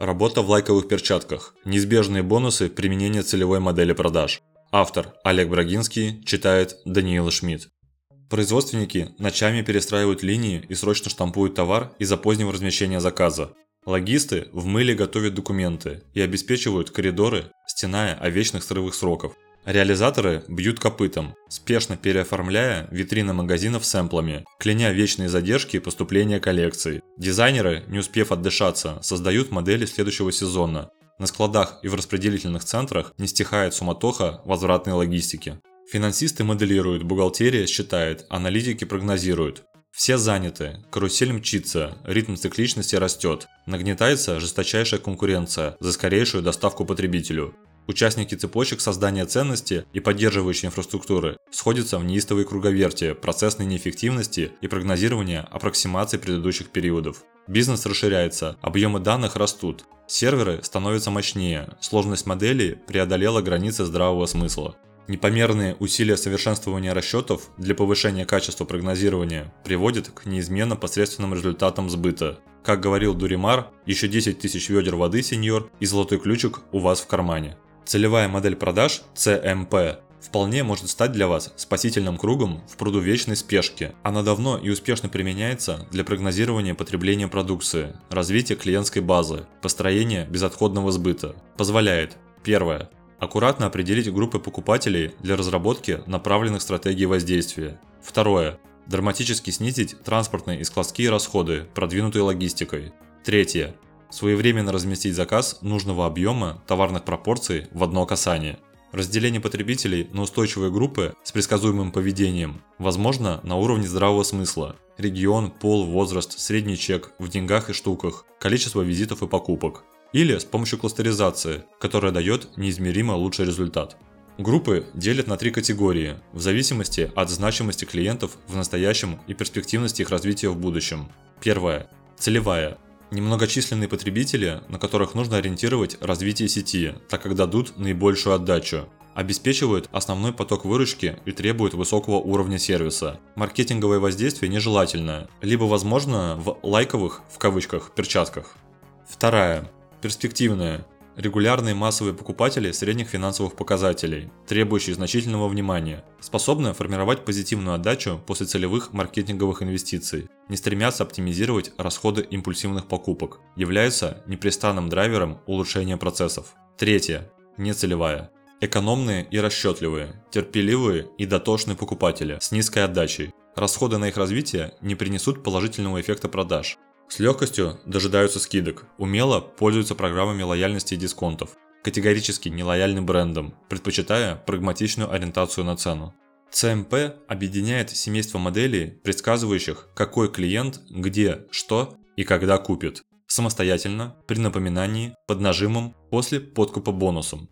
Работа в лайковых перчатках. Неизбежные бонусы применения целевой модели продаж. Автор Олег Брагинский читает Даниил Шмидт. Производственники ночами перестраивают линии и срочно штампуют товар из-за позднего размещения заказа. Логисты в мыле готовят документы и обеспечивают коридоры, стеная о вечных срывах сроков. Реализаторы бьют копытом, спешно переоформляя витрины магазинов сэмплами, кляня вечные задержки поступления коллекций. Дизайнеры, не успев отдышаться, создают модели следующего сезона. На складах и в распределительных центрах не стихает суматоха возвратной логистики. Финансисты моделируют, бухгалтерия считает, аналитики прогнозируют. Все заняты, карусель мчится, ритм цикличности растет, нагнетается жесточайшая конкуренция за скорейшую доставку потребителю. Участники цепочек создания ценности и поддерживающей инфраструктуры сходятся в неистовой круговерти процессной неэффективности и прогнозирования аппроксимаций предыдущих периодов. Бизнес расширяется, объемы данных растут, серверы становятся мощнее, сложность моделей преодолела границы здравого смысла. Непомерные усилия совершенствования расчетов для повышения качества прогнозирования приводят к неизменно посредственным результатам сбыта. Как говорил Дуримар, еще 10 тысяч ведер воды, сеньор, и золотой ключик у вас в кармане. Целевая модель продаж CMP вполне может стать для вас спасительным кругом в пруду вечной спешки. Она давно и успешно применяется для прогнозирования потребления продукции, развития клиентской базы, построения безотходного сбыта. Позволяет Первое. Аккуратно определить группы покупателей для разработки направленных стратегий воздействия. Второе. Драматически снизить транспортные и складские расходы, продвинутой логистикой. Третье своевременно разместить заказ нужного объема товарных пропорций в одно касание. Разделение потребителей на устойчивые группы с предсказуемым поведением возможно на уровне здравого смысла. Регион, пол, возраст, средний чек в деньгах и штуках, количество визитов и покупок. Или с помощью кластеризации, которая дает неизмеримо лучший результат. Группы делят на три категории, в зависимости от значимости клиентов в настоящем и перспективности их развития в будущем. Первая. Целевая Немногочисленные потребители, на которых нужно ориентировать развитие сети, так как дадут наибольшую отдачу, обеспечивают основной поток выручки и требуют высокого уровня сервиса. Маркетинговое воздействие нежелательно, либо возможно в лайковых, в кавычках, перчатках. Вторая. Перспективная. Регулярные массовые покупатели средних финансовых показателей, требующие значительного внимания, способны формировать позитивную отдачу после целевых маркетинговых инвестиций, не стремятся оптимизировать расходы импульсивных покупок, являются непрестанным драйвером улучшения процессов. Третье. Нецелевая. Экономные и расчетливые, терпеливые и дотошные покупатели с низкой отдачей. Расходы на их развитие не принесут положительного эффекта продаж, с легкостью дожидаются скидок, умело пользуются программами лояльности и дисконтов, категорически нелояльны брендам, предпочитая прагматичную ориентацию на цену. CMP объединяет семейство моделей, предсказывающих, какой клиент, где, что и когда купит, самостоятельно, при напоминании, под нажимом, после подкупа бонусом.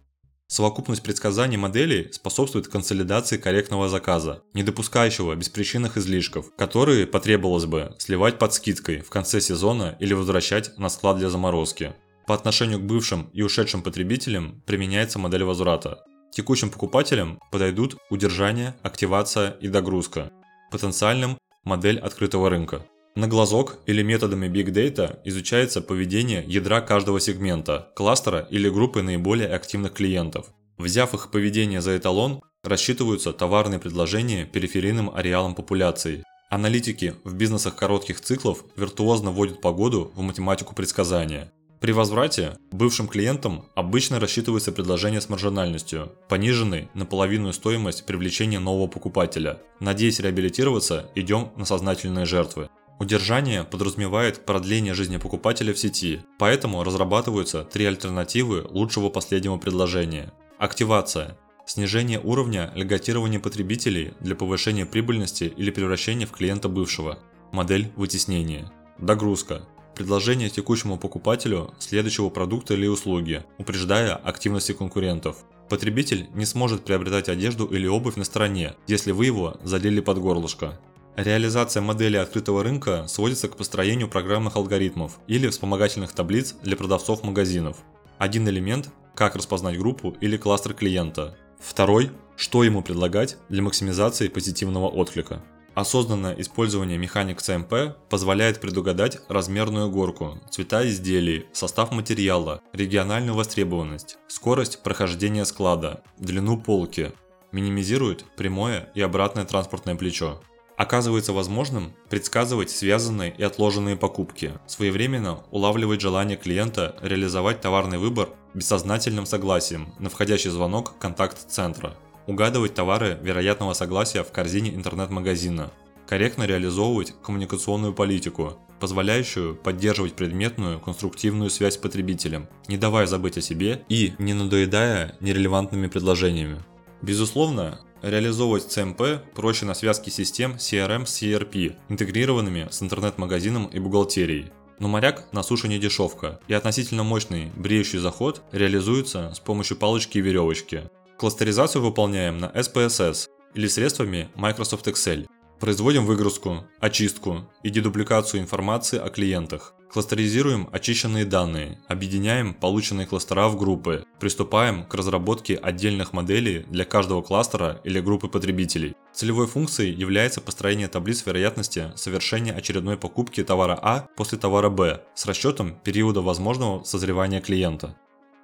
Совокупность предсказаний моделей способствует консолидации корректного заказа, не допускающего беспричинных излишков, которые потребовалось бы сливать под скидкой в конце сезона или возвращать на склад для заморозки. По отношению к бывшим и ушедшим потребителям применяется модель возврата. Текущим покупателям подойдут удержание, активация и догрузка. Потенциальным – модель открытого рынка. На глазок или методами Big Data изучается поведение ядра каждого сегмента, кластера или группы наиболее активных клиентов. Взяв их поведение за эталон, рассчитываются товарные предложения периферийным ареалам популяции. Аналитики в бизнесах коротких циклов виртуозно вводят погоду в математику предсказания. При возврате бывшим клиентам обычно рассчитывается предложение с маржинальностью, пониженной на половину стоимость привлечения нового покупателя. Надеясь реабилитироваться, идем на сознательные жертвы. Удержание подразумевает продление жизни покупателя в сети, поэтому разрабатываются три альтернативы лучшего последнего предложения. Активация – снижение уровня льготирования потребителей для повышения прибыльности или превращения в клиента бывшего. Модель вытеснения. Догрузка – предложение текущему покупателю следующего продукта или услуги, упреждая активности конкурентов. Потребитель не сможет приобретать одежду или обувь на стороне, если вы его залили под горлышко. Реализация модели открытого рынка сводится к построению программных алгоритмов или вспомогательных таблиц для продавцов магазинов. Один элемент – как распознать группу или кластер клиента. Второй – что ему предлагать для максимизации позитивного отклика. Осознанное использование механик ЦМП позволяет предугадать размерную горку, цвета изделий, состав материала, региональную востребованность, скорость прохождения склада, длину полки, минимизирует прямое и обратное транспортное плечо. Оказывается возможным предсказывать связанные и отложенные покупки, своевременно улавливать желание клиента реализовать товарный выбор бессознательным согласием на входящий звонок контакт-центра, угадывать товары вероятного согласия в корзине интернет-магазина, корректно реализовывать коммуникационную политику, позволяющую поддерживать предметную конструктивную связь с потребителем, не давая забыть о себе и не надоедая нерелевантными предложениями. Безусловно, реализовывать CMP проще на связке систем CRM с ERP, интегрированными с интернет-магазином и бухгалтерией. Но моряк на суше не дешевка, и относительно мощный бреющий заход реализуется с помощью палочки и веревочки. Кластеризацию выполняем на SPSS или средствами Microsoft Excel. Производим выгрузку, очистку и дедупликацию информации о клиентах. Кластеризируем очищенные данные, объединяем полученные кластера в группы, приступаем к разработке отдельных моделей для каждого кластера или группы потребителей. Целевой функцией является построение таблиц вероятности совершения очередной покупки товара А после товара Б с расчетом периода возможного созревания клиента.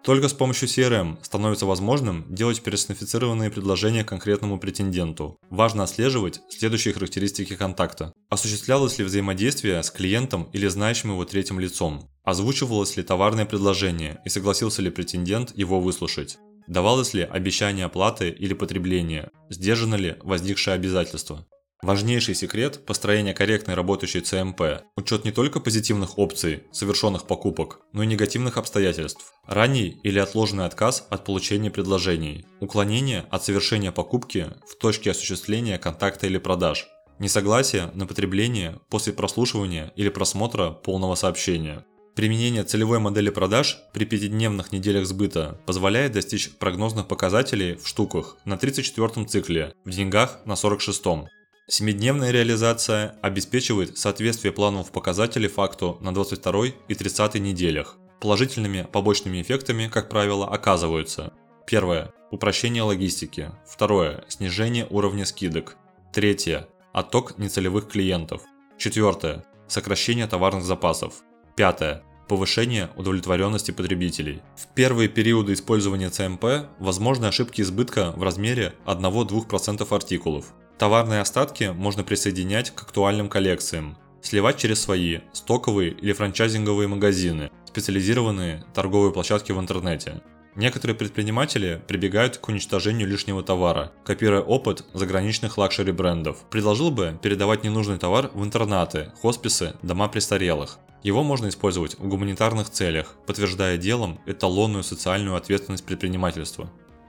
Только с помощью CRM становится возможным делать персонифицированные предложения конкретному претенденту. Важно отслеживать следующие характеристики контакта. Осуществлялось ли взаимодействие с клиентом или знающим его третьим лицом? Озвучивалось ли товарное предложение и согласился ли претендент его выслушать? Давалось ли обещание оплаты или потребления? Сдержано ли возникшее обязательство? Важнейший секрет построения корректной работающей ЦМП – учет не только позитивных опций, совершенных покупок, но и негативных обстоятельств. Ранний или отложенный отказ от получения предложений, уклонение от совершения покупки в точке осуществления контакта или продаж, несогласие на потребление после прослушивания или просмотра полного сообщения. Применение целевой модели продаж при пятидневных неделях сбыта позволяет достичь прогнозных показателей в штуках на 34 цикле, в деньгах на 46. -м. Семидневная реализация обеспечивает соответствие планов показателей факту на 22 и 30 неделях. Положительными побочными эффектами, как правило, оказываются Первое. Упрощение логистики. Второе. Снижение уровня скидок. Третье. Отток нецелевых клиентов. Четвертое. Сокращение товарных запасов. Пятое. Повышение удовлетворенности потребителей. В первые периоды использования ЦМП возможны ошибки избытка в размере 1-2% артикулов. Товарные остатки можно присоединять к актуальным коллекциям, сливать через свои стоковые или франчайзинговые магазины, специализированные торговые площадки в интернете. Некоторые предприниматели прибегают к уничтожению лишнего товара, копируя опыт заграничных luxury брендов. Предложил бы передавать ненужный товар в интернаты, хосписы, дома престарелых. Его можно использовать в гуманитарных целях, подтверждая делом эталонную социальную ответственность предпринимательства.